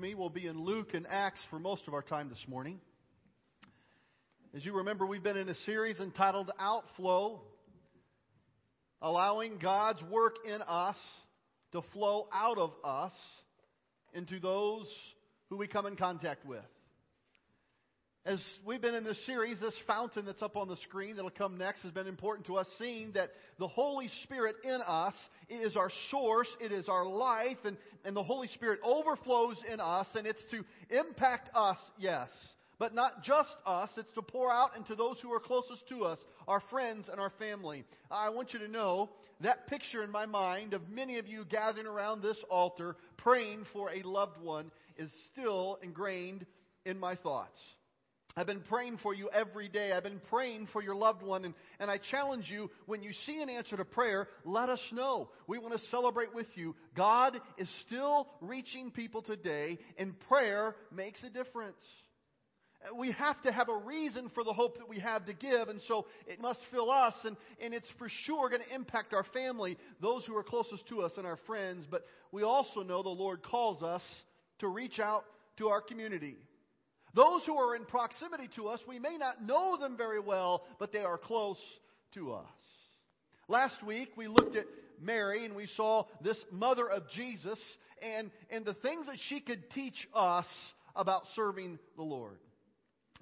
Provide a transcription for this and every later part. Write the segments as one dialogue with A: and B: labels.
A: me will be in Luke and Acts for most of our time this morning. As you remember, we've been in a series entitled Outflow, allowing God's work in us to flow out of us into those who we come in contact with. As we've been in this series, this fountain that's up on the screen that'll come next has been important to us, seeing that the Holy Spirit in us is our source, it is our life, and, and the Holy Spirit overflows in us, and it's to impact us, yes, but not just us, it's to pour out into those who are closest to us, our friends and our family. I want you to know that picture in my mind of many of you gathering around this altar praying for a loved one is still ingrained in my thoughts. I've been praying for you every day. I've been praying for your loved one. And, and I challenge you, when you see an answer to prayer, let us know. We want to celebrate with you. God is still reaching people today, and prayer makes a difference. Uh, we have to have a reason for the hope that we have to give, and so it must fill us, and, and it's for sure going to impact our family, those who are closest to us, and our friends. But we also know the Lord calls us to reach out to our community. Those who are in proximity to us, we may not know them very well, but they are close to us. Last week, we looked at Mary and we saw this mother of Jesus and, and the things that she could teach us about serving the Lord.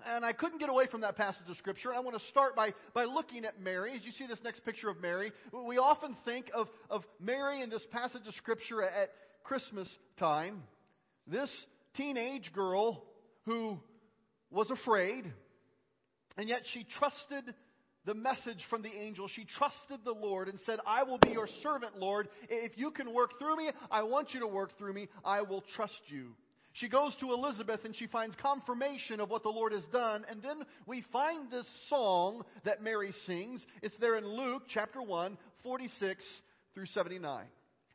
A: And I couldn't get away from that passage of Scripture. I want to start by, by looking at Mary. As you see this next picture of Mary, we often think of, of Mary in this passage of Scripture at Christmas time. This teenage girl who was afraid, and yet she trusted the message from the angel. She trusted the Lord and said, I will be your servant, Lord. If you can work through me, I want you to work through me. I will trust you. She goes to Elizabeth and she finds confirmation of what the Lord has done. And then we find this song that Mary sings. It's there in Luke chapter 1, 46 through 79.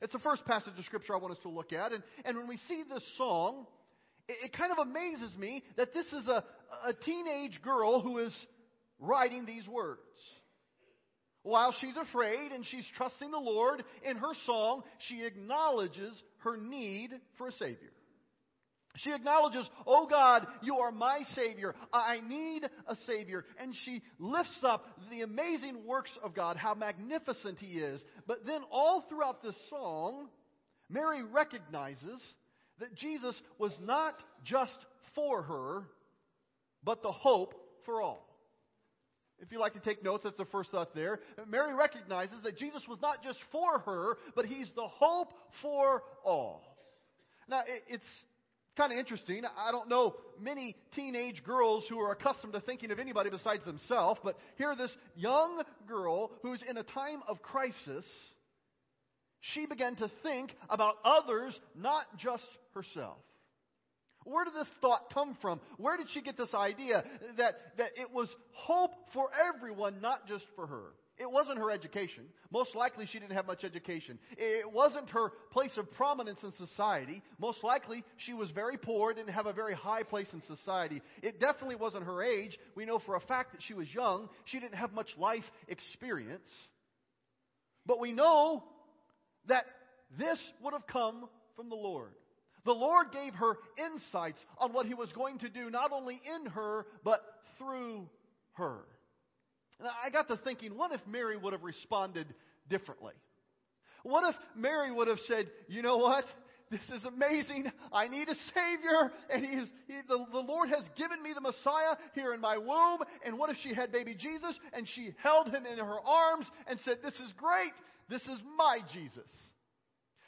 A: It's the first passage of Scripture I want us to look at. And, and when we see this song, it, it kind of amazes me that this is a, a teenage girl who is writing these words. While she's afraid and she's trusting the Lord, in her song, she acknowledges her need for a Savior. She acknowledges, Oh God, you are my Savior. I need a Savior. And she lifts up the amazing works of God, how magnificent He is. But then, all throughout this song, Mary recognizes that Jesus was not just for her, but the hope for all. If you like to take notes, that's the first thought there. Mary recognizes that Jesus was not just for her, but he's the hope for all. Now, it's kind of interesting. I don't know many teenage girls who are accustomed to thinking of anybody besides themselves, but here, this young girl who's in a time of crisis she began to think about others, not just herself. Where did this thought come from? Where did she get this idea that, that it was hope for everyone, not just for her? It wasn't her education. Most likely she didn't have much education. It wasn't her place of prominence in society. Most likely she was very poor, didn't have a very high place in society. It definitely wasn't her age. We know for a fact that she was young. She didn't have much life experience. But we know that this would have come from the Lord. The Lord gave her insights on what He was going to do, not only in her, but through her. And I got to thinking, what if Mary would have responded differently? What if Mary would have said, you know what? This is amazing. I need a Savior, and he is, he, the, the Lord has given me the Messiah here in my womb. And what if she had baby Jesus and she held him in her arms and said, This is great. This is my Jesus.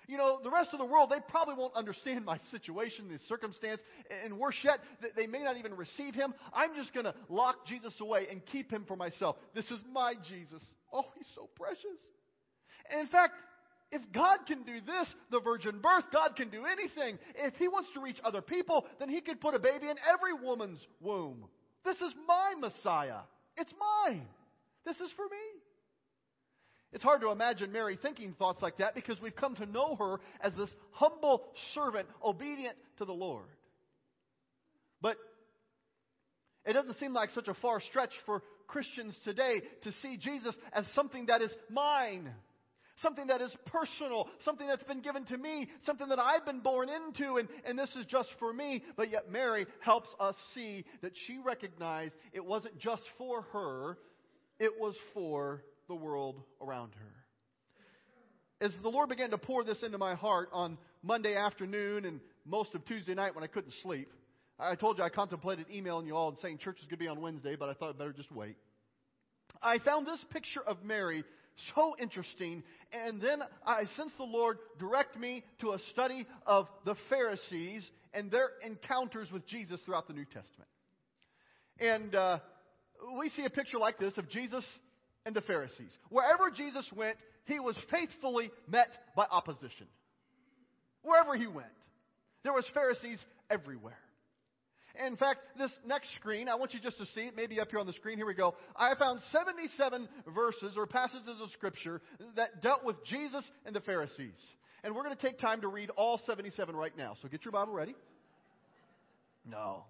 A: You know, the rest of the world, they probably won't understand my situation, the circumstance, and worse yet, they may not even receive him. I'm just going to lock Jesus away and keep him for myself. This is my Jesus. Oh, he's so precious. And in fact, if God can do this, the virgin birth, God can do anything. If he wants to reach other people, then he could put a baby in every woman's womb. This is my Messiah. It's mine. This is for me. It's hard to imagine Mary thinking thoughts like that because we've come to know her as this humble servant, obedient to the Lord. But it doesn't seem like such a far stretch for Christians today to see Jesus as something that is mine. Something that is personal, something that's been given to me, something that I've been born into, and, and this is just for me. But yet, Mary helps us see that she recognized it wasn't just for her, it was for the world around her. As the Lord began to pour this into my heart on Monday afternoon and most of Tuesday night when I couldn't sleep, I told you I contemplated emailing you all and saying church is going to be on Wednesday, but I thought I'd better just wait. I found this picture of Mary so interesting, and then I sensed the Lord direct me to a study of the Pharisees and their encounters with Jesus throughout the New Testament. And uh, we see a picture like this of Jesus and the Pharisees. Wherever Jesus went, he was faithfully met by opposition. Wherever he went, there was Pharisees everywhere. In fact, this next screen, I want you just to see it, maybe up here on the screen. Here we go. I found 77 verses or passages of Scripture that dealt with Jesus and the Pharisees. And we're going to take time to read all 77 right now. So get your Bible ready. No.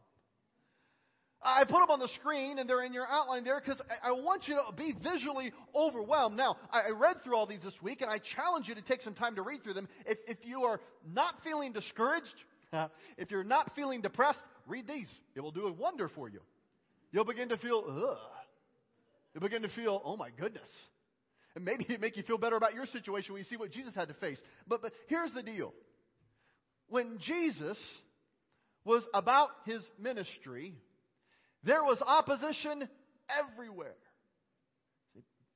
A: I put them on the screen and they're in your outline there because I want you to be visually overwhelmed. Now, I read through all these this week and I challenge you to take some time to read through them. If, if you are not feeling discouraged, if you're not feeling depressed, read these. It will do a wonder for you. You'll begin to feel, ugh. You'll begin to feel, oh my goodness. And maybe it make you feel better about your situation when you see what Jesus had to face. But, but here's the deal. When Jesus was about his ministry, there was opposition everywhere.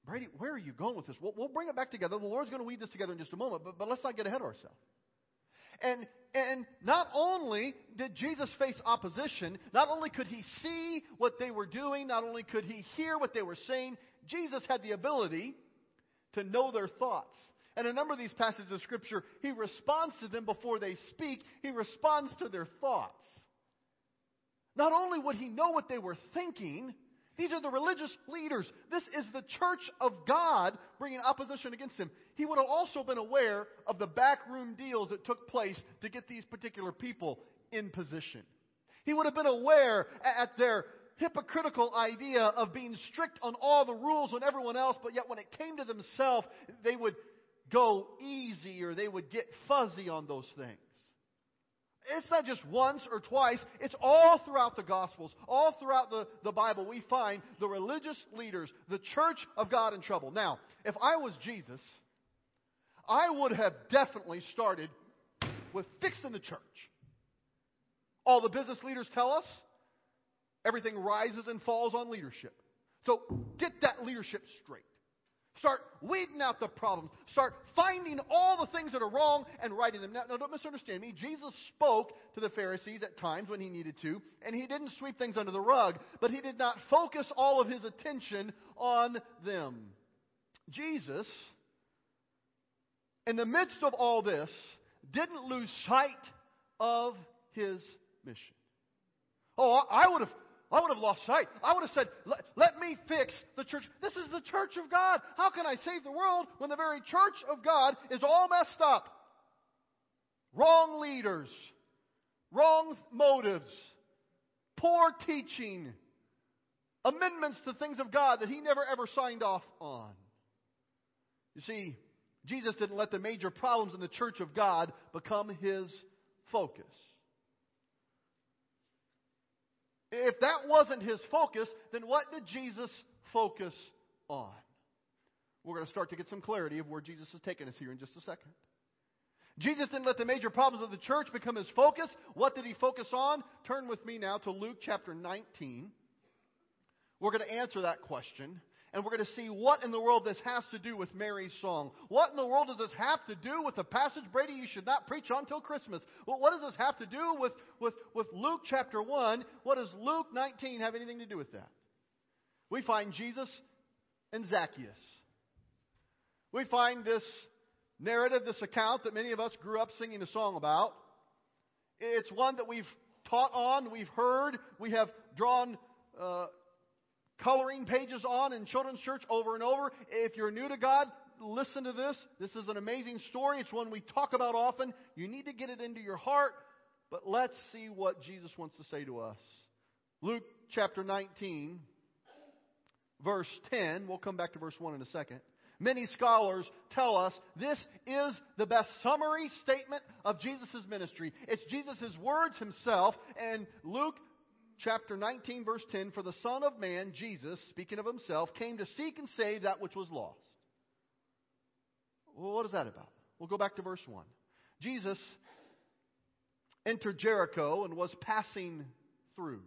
A: Brady, where are you going with this? We'll, we'll bring it back together. The Lord's going to weed this together in just a moment, but, but let's not get ahead of ourselves. And, and not only did Jesus face opposition, not only could he see what they were doing, not only could he hear what they were saying, Jesus had the ability to know their thoughts. And a number of these passages of Scripture, he responds to them before they speak, he responds to their thoughts. Not only would he know what they were thinking, these are the religious leaders. This is the church of God bringing opposition against him. He would have also been aware of the backroom deals that took place to get these particular people in position. He would have been aware at their hypocritical idea of being strict on all the rules on everyone else, but yet when it came to themselves, they would go easy or they would get fuzzy on those things. It's not just once or twice, it's all throughout the Gospels, all throughout the, the Bible. We find the religious leaders, the church of God in trouble. Now, if I was Jesus, I would have definitely started with fixing the church. All the business leaders tell us everything rises and falls on leadership. So get that leadership straight. Start weeding out the problems. Start finding all the things that are wrong and righting them. Now, now, don't misunderstand me. Jesus spoke to the Pharisees at times when he needed to, and he didn't sweep things under the rug, but he did not focus all of his attention on them. Jesus, in the midst of all this, didn't lose sight of his mission. Oh, I would have I would have lost sight. I would have said, let, let, me fix the church. This is the church of God. How can I save the world when the very church of God is all messed up? Wrong leaders, wrong motives, poor teaching, amendments to things of God that he never ever signed off on. You see, Jesus didn't let the major problems in the church of God become his focus. If that wasn't his focus, then what did Jesus focus on? We're going to start to get some clarity of where Jesus is taking us here in just a second. Jesus didn't let the major problems of the church become his focus. What did he focus on? Turn with me now to Luke chapter 19. We're going to answer that question and we're going to see what in the world this has to do with Mary's song. What in the world does this have to do with the passage, Brady, you should not preach on Christmas? Well, what does this have to do with, with, with Luke chapter 1? What does Luke 19 have anything to do with that? We find Jesus and Zacchaeus. We find this narrative, this account that many of us grew up singing a song about. It's one that we've taught on, we've heard, we have drawn uh, coloring pages on in children's church over and over. If you're new to God, listen to this. This is an amazing story. It's one we talk about often. You need to get it into your heart. But let's see what Jesus wants to say to us. Luke chapter 19, verse 10. We'll come back to verse 1 in a second. Many scholars tell us this is the best summary statement of Jesus' ministry. It's Jesus' words himself, and Luke chapter 19, verse 10 For the Son of Man, Jesus, speaking of himself, came to seek and save that which was lost. Well, what is that about? We'll go back to verse 1. Jesus entered Jericho and was passing through.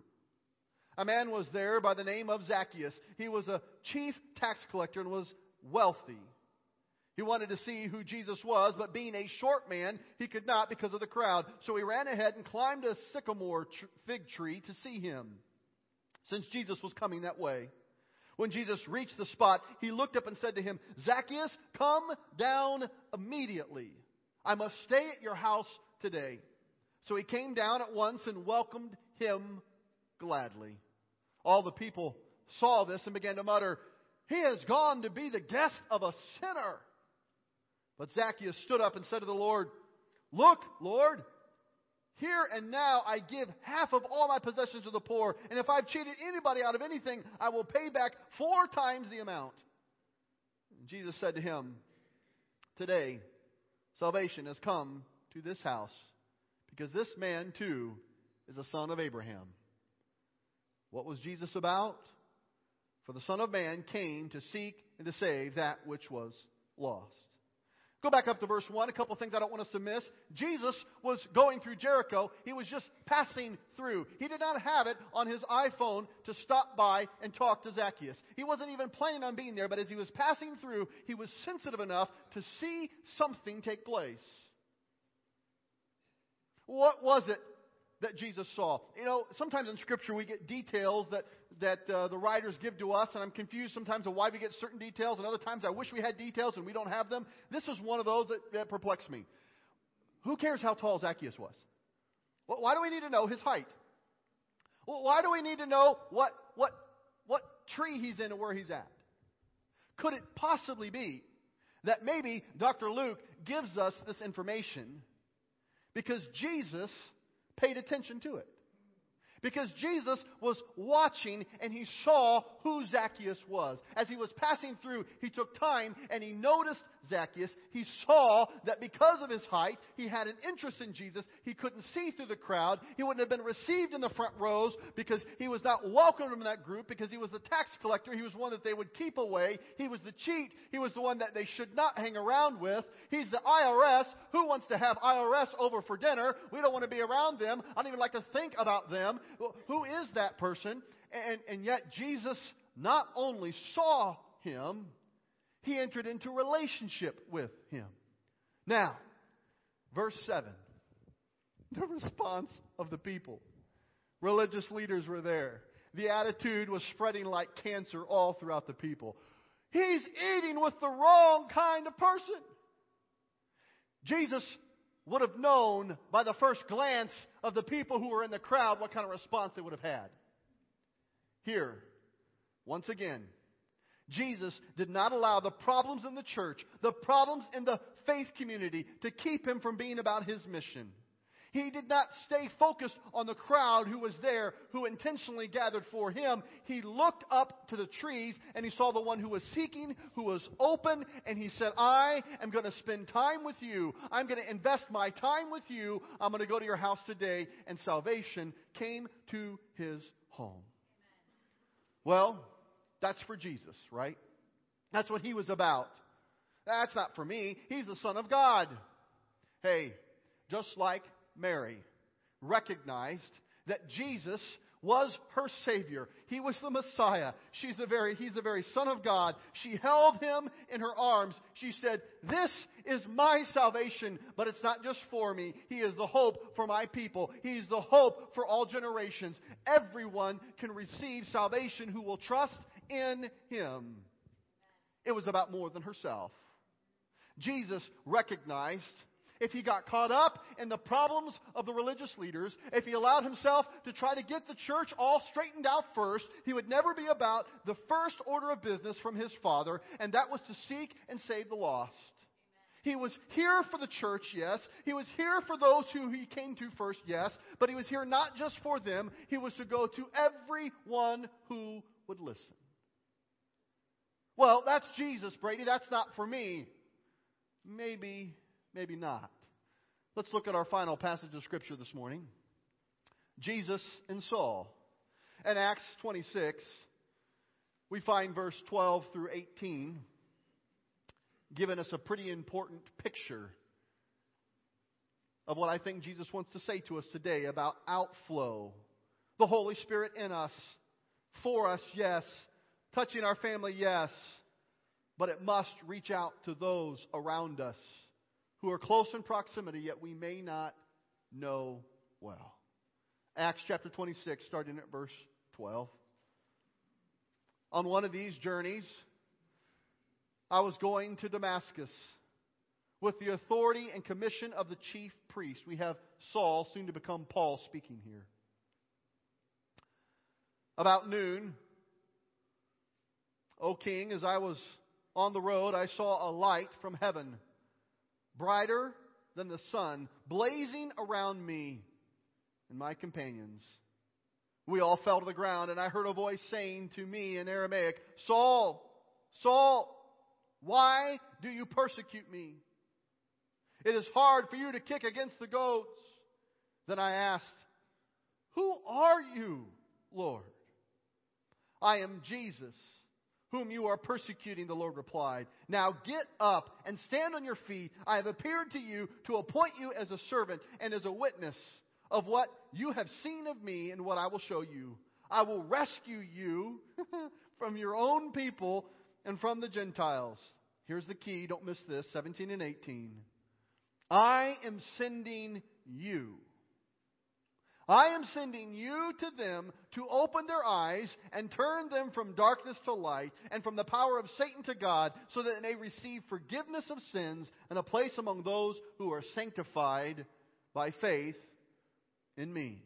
A: A man was there by the name of Zacchaeus. He was a chief tax collector and was wealthy. He wanted to see who Jesus was, but being a short man, he could not because of the crowd. So he ran ahead and climbed a sycamore tr- fig tree to see him, since Jesus was coming that way. When Jesus reached the spot, he looked up and said to him, Zacchaeus, come down immediately. I must stay at your house today. So he came down at once and welcomed him gladly. All the people saw this and began to mutter, He has gone to be the guest of a sinner. But Zacchaeus stood up and said to the Lord, Look, Lord, here and now I give half of all my possessions to the poor, and if I've cheated anybody out of anything, I will pay back four times the amount. And Jesus said to him, Today, salvation has come to this house, because this man too is a son of Abraham. What was Jesus about? For the Son of Man came to seek and to save that which was lost. Go back up to verse 1, a couple things I don't want us to miss. Jesus was going through Jericho. He was just passing through. He did not have it on his iPhone to stop by and talk to Zacchaeus. He wasn't even planning on being there, but as he was passing through, he was sensitive enough to see something take place. What was it that Jesus saw. You know, sometimes in Scripture we get details that, that uh, the writers give to us, and I'm confused sometimes of why we get certain details, and other times I wish we had details and we don't have them. This is one of those that, that perplex me. Who cares how tall Zacchaeus was? Well, why do we need to know his height? Well, why do we need to know what, what, what tree he's in and where he's at? Could it possibly be that maybe Dr. Luke gives us this information because Jesus paid attention to it. Because Jesus was watching and he saw who Zacchaeus was. As he was passing through, he took time and he noticed Zacchaeus. He saw that because of his height, he had an interest in Jesus. He couldn't see through the crowd. He wouldn't have been received in the front rows because he was not welcomed in that group because he was the tax collector. He was one that they would keep away. He was the cheat. He was the one that they should not hang around with. He's the IRS. Who wants to have IRS over for dinner? We don't want to be around them. I don't even like to think about them. Who is that person? And, and yet Jesus not only saw him, he entered into relationship with him. Now, verse 7. The response of the people. Religious leaders were there. The attitude was spreading like cancer all throughout the people. He's eating with the wrong kind of person. Jesus would have known by the first glance of the people who were in the crowd what kind of response they would have had. Here, once again, Jesus did not allow the problems in the church, the problems in the faith community, to keep him from being about his mission. He did not stay focused on the crowd who was there, who intentionally gathered for him. He looked up to the trees and he saw the one who was seeking, who was open, and he said, I am going to spend time with you. I'm going to invest my time with you. I'm going to go to your house today. And salvation came to his home. Well, that's for Jesus, right? That's what he was about. That's not for me. He's the Son of God. Hey, just like Mary recognized that Jesus was her Savior. He was the Messiah. She's the very, he's the very Son of God. She held him in her arms. She said, This is my salvation, but it's not just for me. He is the hope for my people. He's the hope for all generations. Everyone can receive salvation who will trust in him. It was about more than herself. Jesus recognized if he got caught up in the problems of the religious leaders, if he allowed himself to try to get the church all straightened out first, he would never be about the first order of business from his Father, and that was to seek and save the lost. He was here for the church, yes. He was here for those who he came to first, yes. But he was here not just for them, he was to go to everyone who would listen. Well, that's Jesus, Brady. That's not for me. Maybe, maybe not. Let's look at our final passage of Scripture this morning Jesus and Saul. In Acts 26, we find verse 12 through 18 giving us a pretty important picture of what I think Jesus wants to say to us today about outflow. The Holy Spirit in us, for us, yes. Touching our family, yes. But it must reach out to those around us who are close in proximity, yet we may not know well. Acts chapter 26, starting at verse 12. On one of these journeys, I was going to Damascus with the authority and commission of the chief priest. We have Saul, soon to become Paul, speaking here. About noon, O king, as I was on the road, I saw a light from heaven, brighter than the sun, blazing around me and my companions. We all fell to the ground, and I heard a voice saying to me in Aramaic, Saul, Saul, why do you persecute me? It is hard for you to kick against the goats. Then I asked, Who are you, Lord? I am Jesus, whom you are persecuting, the Lord replied. Now get up and stand on your feet. I have appeared to you to appoint you as a servant and as a witness of what you have seen of me and what I will show you. I will rescue you from your own people and from the Gentiles. Here's the key, don't miss this 17 and 18. I am sending you. I am sending you to them to open their eyes and turn them from darkness to light and from the power of Satan to God, so that they may receive forgiveness of sins and a place among those who are sanctified by faith in me.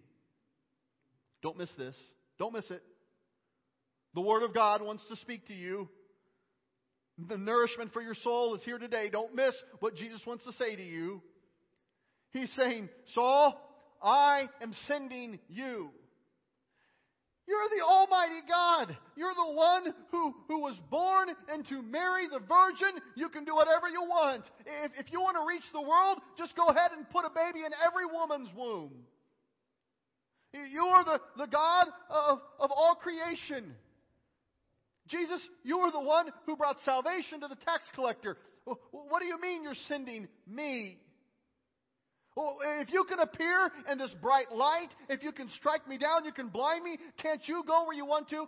A: Don't miss this. Don't miss it. The Word of God wants to speak to you. The nourishment for your soul is here today. Don't miss what Jesus wants to say to you. He's saying, Saul, I am sending you. You're the Almighty God. You're the one who, who was born and to Mary the Virgin. You can do whatever you want. If, if you want to reach the world, just go ahead and put a baby in every woman's womb. You are the, the God of, of all creation. Jesus, you are the one who brought salvation to the tax collector. What do you mean you're sending me? If you can appear in this bright light, if you can strike me down, you can blind me, can't you go where you want to?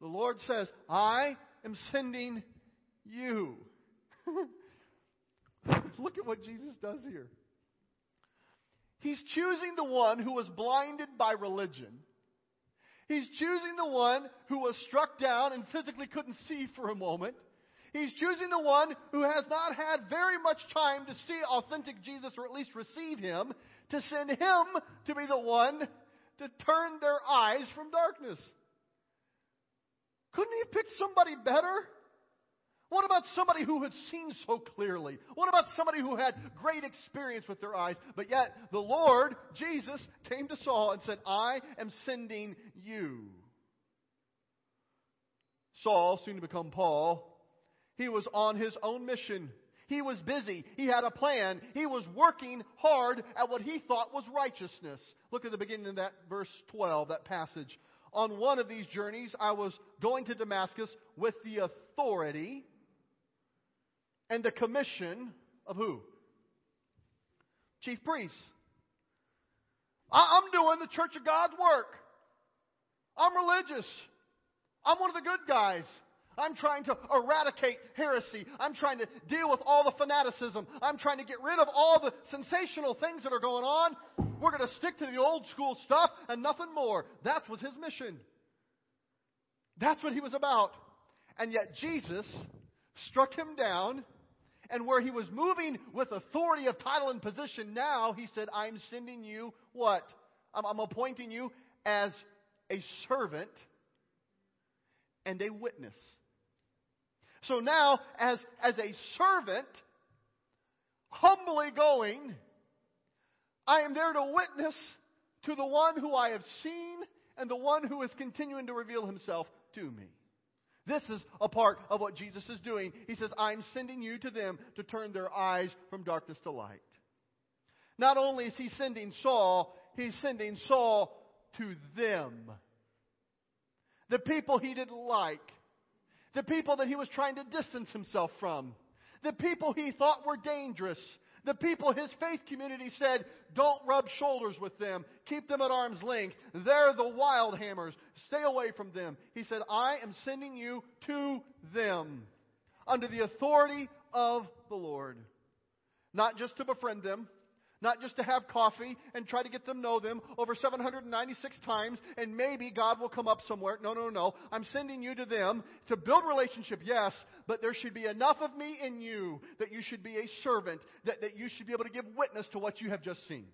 A: The Lord says, I am sending you. Look at what Jesus does here. He's choosing the one who was blinded by religion He's choosing the one who was struck down and physically couldn't see for a moment. He's choosing the one who has not had very much time to see authentic Jesus or at least receive him, to send him to be the one to turn their eyes from darkness. Couldn't he have picked somebody better? What about somebody who had seen so clearly? What about somebody who had great experience with their eyes? But yet, the Lord, Jesus, came to Saul and said, I am sending you. Saul, soon to become Paul, he was on his own mission. He was busy. He had a plan. He was working hard at what he thought was righteousness. Look at the beginning of that verse 12, that passage. On one of these journeys, I was going to Damascus with the authority and the commission of who? Chief priests. I'm doing the Church of God's work. I'm religious. I'm one of the good guys. I'm trying to eradicate heresy. I'm trying to deal with all the fanaticism. I'm trying to get rid of all the sensational things that are going on. We're going to stick to the old school stuff and nothing more. That was his mission. That's what he was about. And yet Jesus struck him down and where he was moving with authority of title and position, now he said, I'm sending you what? I'm, I'm appointing you as a servant and a witness. So now, as, as a servant, humbly going, I am there to witness to the one who I have seen and the one who is continuing to reveal himself to me. This is a part of what Jesus is doing. He says, I'm sending you to them to turn their eyes from darkness to light. Not only is he sending Saul, he's sending Saul to them. The people he didn't like. The people that he was trying to distance himself from. The people he thought were dangerous. The people his faith community said, don't rub shoulders with them. Keep them at arm's length. They're the wild hammers. Stay away from them. He said, I am sending you to them under the authority of the Lord. Not just to befriend them, not just to have coffee and try to get them know them over 796 times and maybe God will come up somewhere. No, no, no. I'm sending you to them to build relationship, yes, but there should be enough of me in you that you should be a servant, that, that you should be able to give witness to what you have just seen.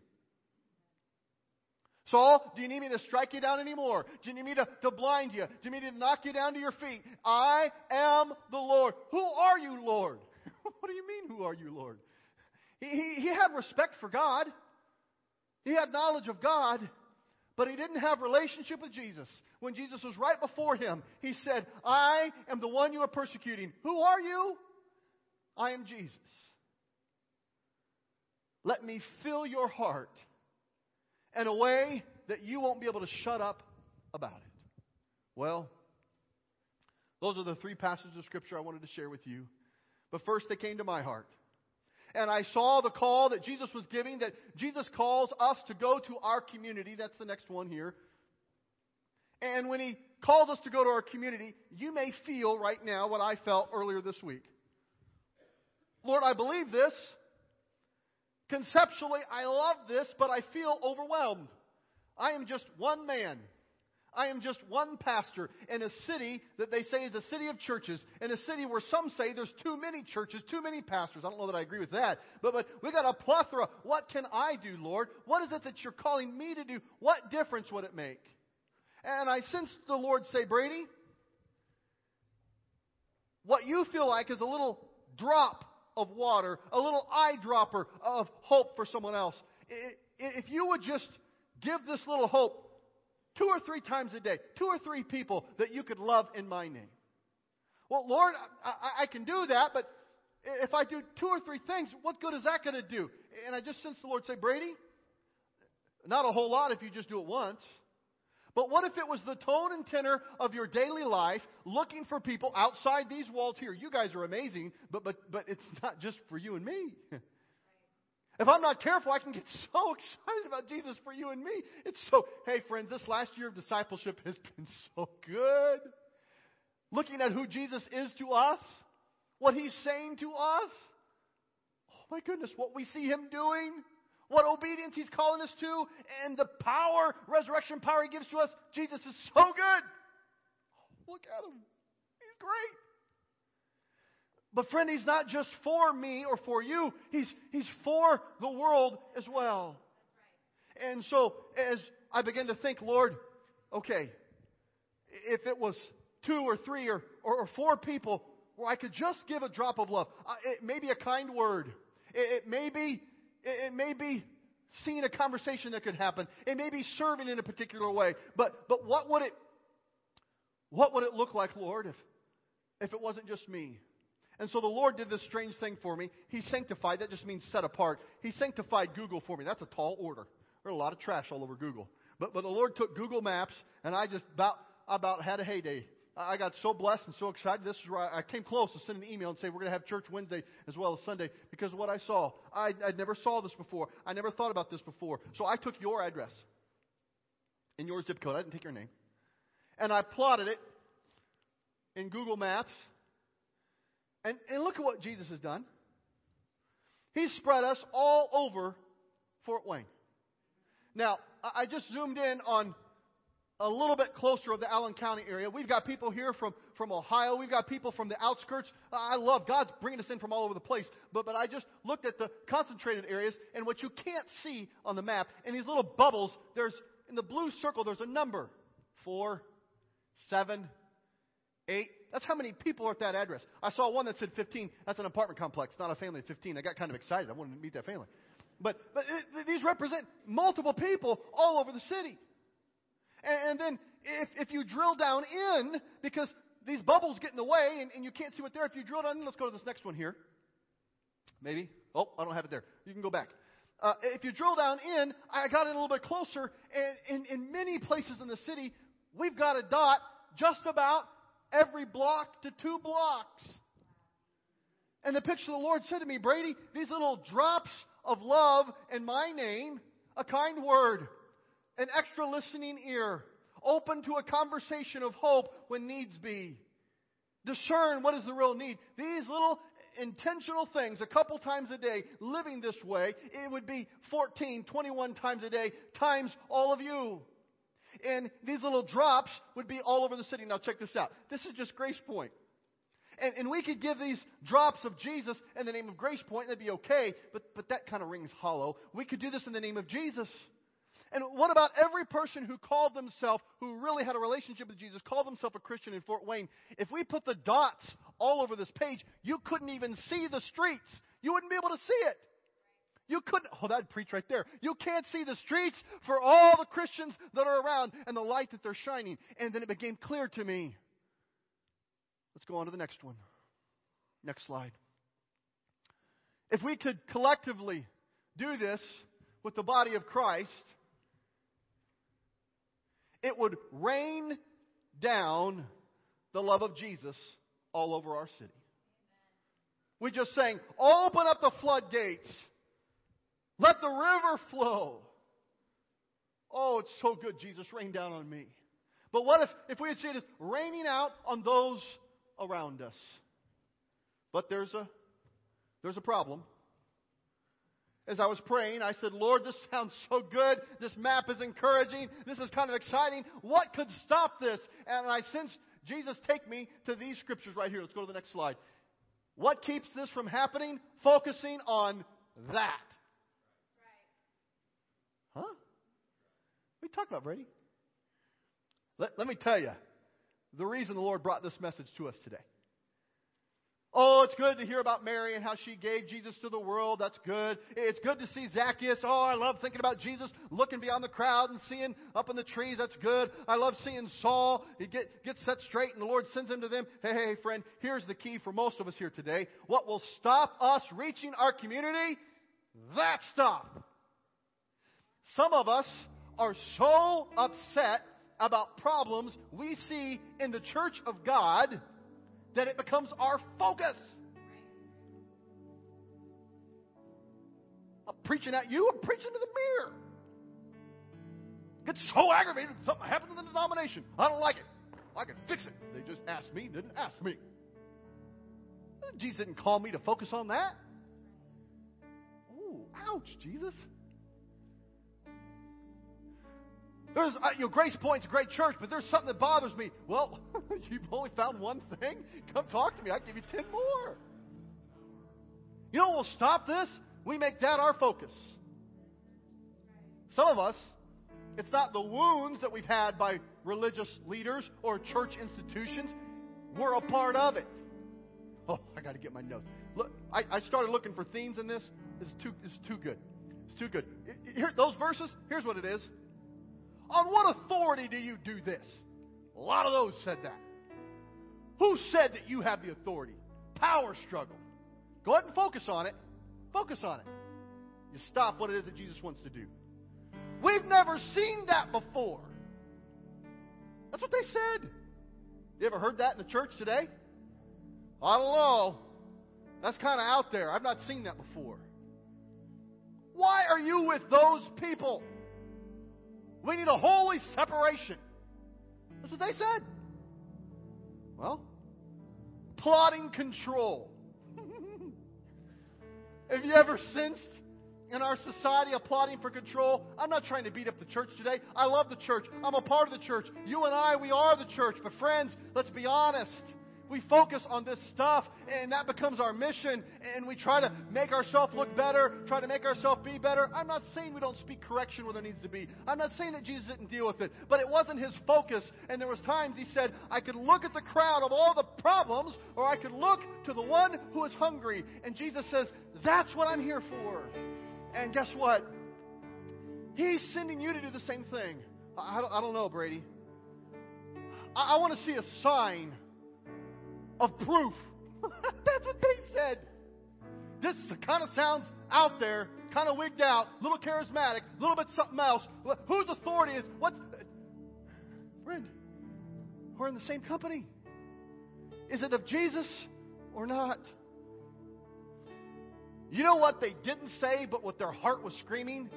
A: Saul, do you need me to strike you down anymore? Do you need me to, to blind you? Do you need me to knock you down to your feet? I am the Lord. Who are you, Lord? what do you mean, who are you, Lord? He, he, had respect for God. He had knowledge of God, but he didn't have relationship with Jesus. When Jesus was right before him, he said, I am the one you are persecuting. Who are you? I am Jesus. Let me fill your heart in a way that you won't be able to shut up about it. Well, those are the three passages of Scripture I wanted to share with you. But first, they came to my heart and I saw the call that Jesus was giving, that Jesus calls us to go to our community. That's the next one here. And when he calls us to go to our community, you may feel right now what I felt earlier this week. Lord, I believe this. Conceptually, I love this, but I feel overwhelmed. I am just one man. I am just one pastor in a city that they say is a city of churches, in a city where some say there's too many churches, too many pastors. I don't know that I agree with that, but, but we got a plethora. What can I do, Lord? What is it that you're calling me to do? What difference would it make? And I sensed the Lord say, Brady, what you feel like is a little drop of water, a little eyedropper of hope for someone else. If you would just give this little hope two or three times a day, two or three people that you could love in my name. Well, Lord, I, I can do that, but if I do two or three things, what good is that going to do? And I just sense the Lord say, Brady, not a whole lot if you just do it once. But what if it was the tone and tenor of your daily life, looking for people outside these walls here? You guys are amazing, but but but it's not just for you and me. If I'm not careful, I can get so excited about Jesus for you and me. It's so, hey friends, this last year of discipleship has been so good. Looking at who Jesus is to us, what he's saying to us. Oh my goodness, what we see him doing, what obedience he's calling us to, and the power, resurrection power he gives to us. Jesus is so good. Look at him. He's great. But friend, he's not just for me or for you. He's, he's for the world as well. And so as I begin to think, Lord, okay, if it was two or three or, or, or four people where I could just give a drop of love, uh, it may be a kind word. It, it may be, it, it may be seeing a conversation that could happen. It may be serving in a particular way. But, but what would it, what would it look like, Lord, if, if it wasn't just me? And so the Lord did this strange thing for me. He sanctified, that just means set apart. He sanctified Google for me. That's a tall order. There's a lot of trash all over Google. But, but the Lord took Google Maps, and I just about, about had a heyday. I got so blessed and so excited. This is where I came close to send an email and say we're going to have church Wednesday as well as Sunday because of what I saw. I, I never saw this before. I never thought about this before. So I took your address and your zip code. I didn't take your name. And I plotted it in Google Maps and, and look at what Jesus has done. He's spread us all over Fort Wayne. Now, I just zoomed in on a little bit closer of the Allen County area. We've got people here from, from Ohio. We've got people from the outskirts. I love God's bringing us in from all over the place. But, but I just looked at the concentrated areas and what you can't see on the map. In these little bubbles, there's, in the blue circle, there's a number. Four, seven, eight, that's how many people are at that address. I saw one that said 15. That's an apartment complex, not a family of 15. I got kind of excited. I wanted to meet that family. But, but it, these represent multiple people all over the city. And, and then if, if you drill down in, because these bubbles get in the way and, and you can't see what they're. If you drill down in, let's go to this next one here. Maybe. Oh, I don't have it there. You can go back. Uh, if you drill down in, I got it a little bit closer, and in, in many places in the city, we've got a dot just about every block to two blocks. And the picture the Lord said to me, Brady, these little drops of love in my name, a kind word, an extra listening ear, open to a conversation of hope when needs be. Discern what is the real need. These little intentional things a couple times a day, living this way, it would be 14, 21 times a day, times all of you. And these little drops would be all over the city. Now, check this out. This is just Grace Point. And, and we could give these drops of Jesus in the name of Grace Point, and that'd be okay, but, but that kind of rings hollow. We could do this in the name of Jesus. And what about every person who called themselves, who really had a relationship with Jesus, called themselves a Christian in Fort Wayne? If we put the dots all over this page, you couldn't even see the streets. You wouldn't be able to see it. You couldn't, oh, that'd preach right there. You can't see the streets for all the Christians that are around and the light that they're shining. And then it became clear to me. Let's go on to the next one. Next slide. If we could collectively do this with the body of Christ, it would rain down the love of Jesus all over our city. We just saying, open up the floodgates. Let the river flow. Oh, it's so good, Jesus, rain down on me. But what if, if we had seen it raining out on those around us? But there's a, there's a problem as I was praying, I said, Lord, this sounds so good. This map is encouraging. This is kind of exciting. What could stop this? And I sensed Jesus take me to these scriptures right here. Let's go to the next slide. What keeps this from happening? Focusing on that. Huh? What are you talking about, Brady? Let, let me tell you the reason the Lord brought this message to us today. Oh, it's good to hear about Mary and how she gave Jesus to the world. That's good. It's good to see Zacchaeus. Oh, I love thinking about Jesus looking beyond the crowd and seeing up in the trees. That's good. I love seeing Saul. He get, gets set straight and the Lord sends him to them. Hey, hey, friend, here's the key for most of us here today. What will stop us reaching our community? That stuff. Some of us are so upset about problems we see in the church of God that it becomes our focus. I'm preaching at you, I'm preaching to the mirror. Get so aggravated something happened in the denomination. I don't like it. I can fix it. They just asked me, didn't ask me. Jesus didn't call me to focus on that. Oh, ouch, Jesus. There's, uh, you know, Grace Point's a great church, but there's something that bothers me. Well, you've only found one thing? Come talk to me. I'll give you ten more. You know will stop this? We make that our focus. Some of us, it's not the wounds that we've had by religious leaders or church institutions. We're a part of it. Oh, I got to get my notes. Look, I, I started looking for themes in this. It's too, it's too good. It's too good. Here, those verses, here's what it is. On what authority do you do this? A lot of those said that. Who said that you have the authority? Power struggle. Go ahead and focus on it. Focus on it. You stop what it is that Jesus wants to do. We've never seen that before. That's what they said. You ever heard that in the church today? I don't know. That's kind of out there. I've not seen that before. Why are you with those people? We need a holy separation. That's what they said. Well, plotting control. Have you ever sensed in our society a plotting for control? I'm not trying to beat up the church today. I love the church. I'm a part of the church. You and I, we are the church. But friends, let's be honest we focus on this stuff and that becomes our mission and we try to make ourselves look better, try to make ourselves be better. I'm not saying we don't speak correction where there needs to be. I'm not saying that Jesus didn't deal with it, but it wasn't his focus. And there was times he said, I could look at the crowd of all the problems or I could look to the one who is hungry. And Jesus says, that's what I'm here for. And guess what? He's sending you to do the same thing. I don't, I don't know, Brady. I, I want to see a sign of proof. That's what they said. This kind of sounds out there, kind of wigged out, a little charismatic, a little bit something else. Whose authority is what's friend? We're in the same company. Is it of Jesus or not? You know what they didn't say, but what their heart was screaming?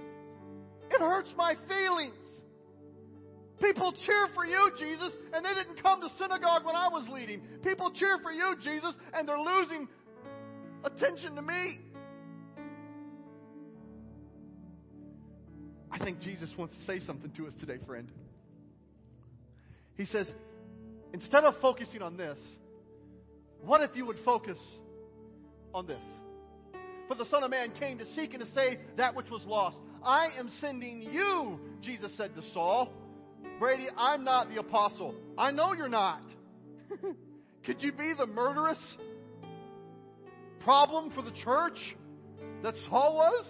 A: It hurts my feelings. People cheer for you, Jesus, and they didn't come to synagogue when I was leading. People cheer for you, Jesus, and they're losing attention to me. I think Jesus wants to say something to us today, friend. He says, instead of focusing on this, what if you would focus on this? For the Son of Man came to seek and to save that which was lost. I am sending you, Jesus said to Saul. Brady, I'm not the apostle. I know you're not. Could you be the murderous problem for the church that Saul was?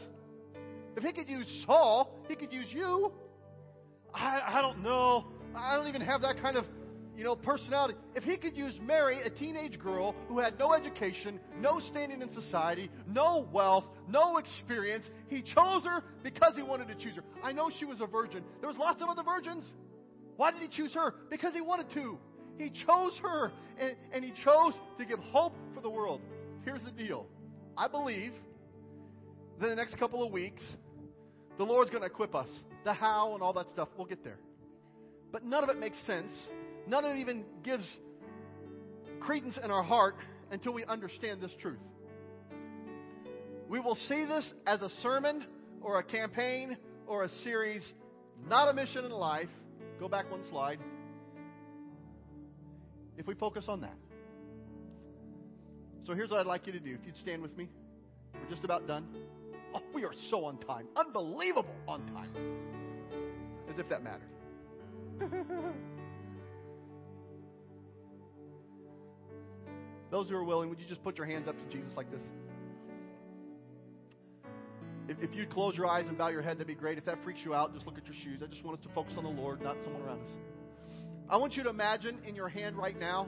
A: If he could use Saul, he could use you. I, I don't know. I don't even have that kind of you know, personality. If he could use Mary, a teenage girl who had no education, no standing in society, no wealth, no experience, he chose her because he wanted to choose her. I know she was a virgin. There was lots of other virgins. Why did he choose her? Because he wanted to. He chose her, and, and he chose to give hope for the world. Here's the deal. I believe that in the next couple of weeks, the Lord's going to equip us. The how and all that stuff, we'll get there. But none of it makes sense None of it even gives credence in our heart until we understand this truth. We will see this as a sermon or a campaign or a series, not a mission in life. Go back one slide. If we focus on that. So here's what I'd like you to do. If you'd stand with me, we're just about done. Oh, we are so on time. Unbelievable on time. As if that mattered. Those who are willing, would you just put your hands up to Jesus like this? If, if you'd close your eyes and bow your head, that'd be great. If that freaks you out, just look at your shoes. I just want us to focus on the Lord, not someone around us. I want you to imagine in your hand right now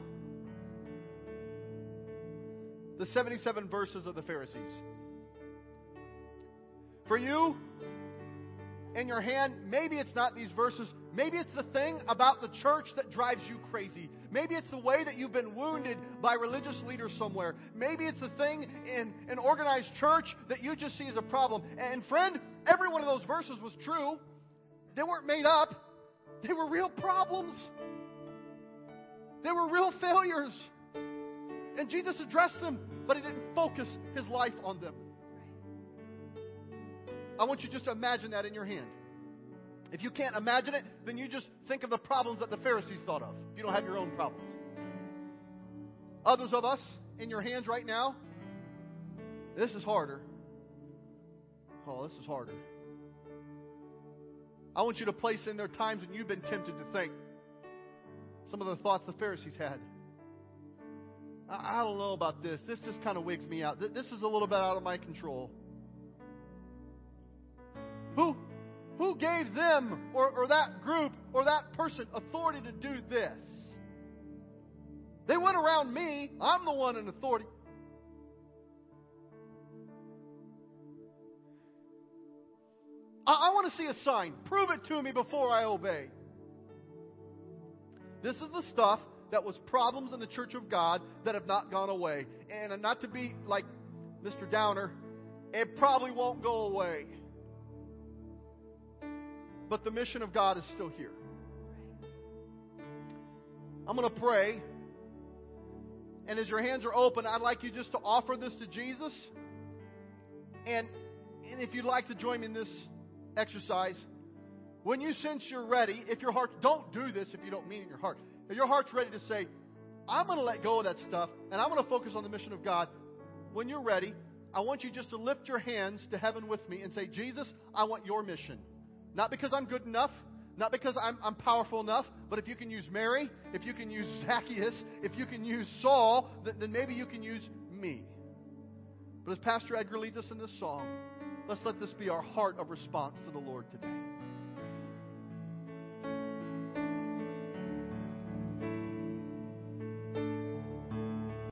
A: the 77 verses of the Pharisees. For you, in your hand, maybe it's not these verses. Maybe it's the thing about the church that drives you crazy. Maybe it's the way that you've been wounded by religious leaders somewhere. Maybe it's the thing in an organized church that you just see as a problem. And friend, every one of those verses was true. They weren't made up, they were real problems. They were real failures. And Jesus addressed them, but he didn't focus his life on them. I want you just to imagine that in your hand. If you can't imagine it, then you just think of the problems that the Pharisees thought of. If you don't have your own problems. Others of us in your hands right now, this is harder. Oh, this is harder. I want you to place in there times when you've been tempted to think some of the thoughts the Pharisees had. I, I don't know about this. This just kind of wigs me out. This is a little bit out of my control. Who, who gave them or, or that group or that person authority to do this? They went around me. I'm the one in authority. I, I want to see a sign. Prove it to me before I obey. This is the stuff that was problems in the church of God that have not gone away. And not to be like Mr. Downer, it probably won't go away. But the mission of God is still here. I'm going to pray. And as your hands are open, I'd like you just to offer this to Jesus. And, and if you'd like to join me in this exercise, when you sense you're ready, if your heart, don't do this if you don't mean in your heart. If your heart's ready to say, I'm going to let go of that stuff and I'm going to focus on the mission of God, when you're ready, I want you just to lift your hands to heaven with me and say, Jesus, I want your mission. Not because I'm good enough, not because I'm, I'm powerful enough, but if you can use Mary, if you can use Zacchaeus, if you can use Saul, then, then maybe you can use me. But as Pastor Edgar leads us in this song, let's let this be our heart of response to the Lord today.